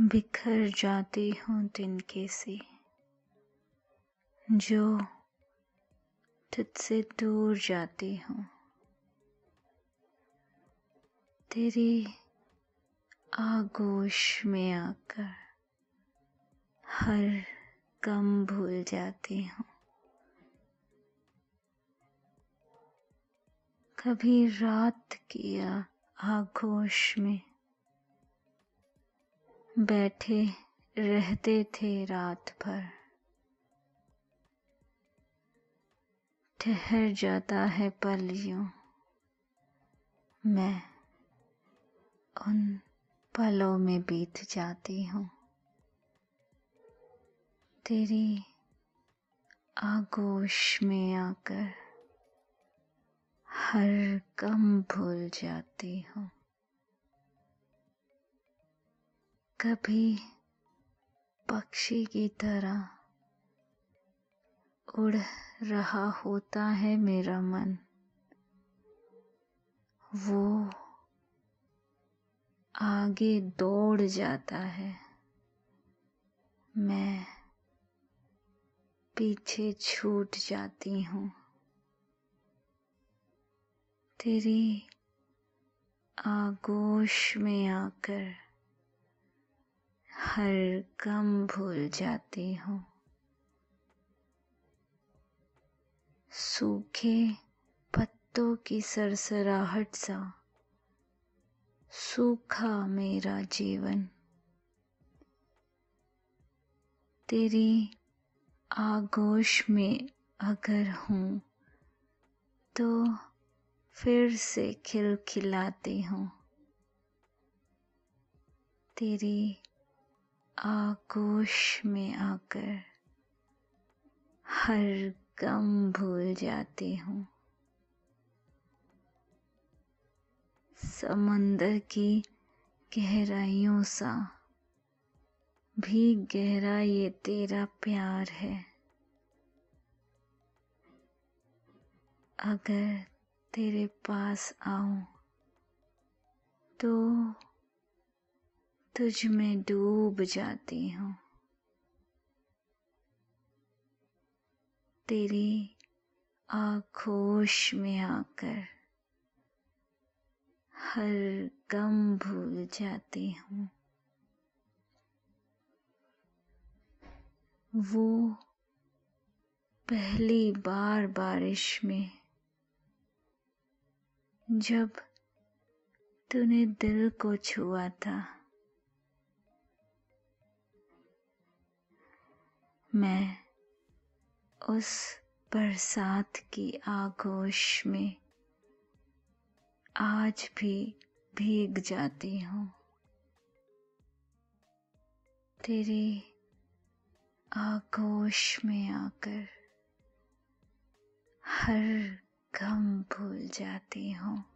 बिखर जाती हूँ तिनके से, जो तुझसे दूर जाती हूँ। तेरी आगोश में आकर हर कम भूल जाती हूँ। कभी रात की आगोश में बैठे रहते थे रात भर। ठहर जाता है पल यूँ मैं उन पलों में बीत जाती हूँ। तेरी आगोश में आकर हर गम भूल जाती हूँ। कभी पक्षी की तरह उड़ रहा होता है मेरा मन। वो आगे दौड़ जाता है। मैं पीछे छूट जाती हूँ। तेरी आगोश में आकर हर गम भूल जाती हूँ। सूखे पत्तों की सरसराहट सा, सूखा मेरा जीवन। तेरी आगोश में अगर हूँ तो फिर से खिलखिलाती हूँ। तेरी आगोश में आकर हर गम भूल जाती हूँ। समंदर की गहराइयों सा भी गहरा ये तेरा प्यार है। अगर तेरे पास आऊँ तो तुझ में डूब जाती हूँ। तेरी आखोश में आकर हर गम भूल जाती हूँ। वो पहली बार बारिश में जब तूने दिल को छुआ था मैं उस बरसात की आगोश में आज भी भीग जाती हूँ। तेरी आगोश में आकर हर गम भूल जाती हूँ।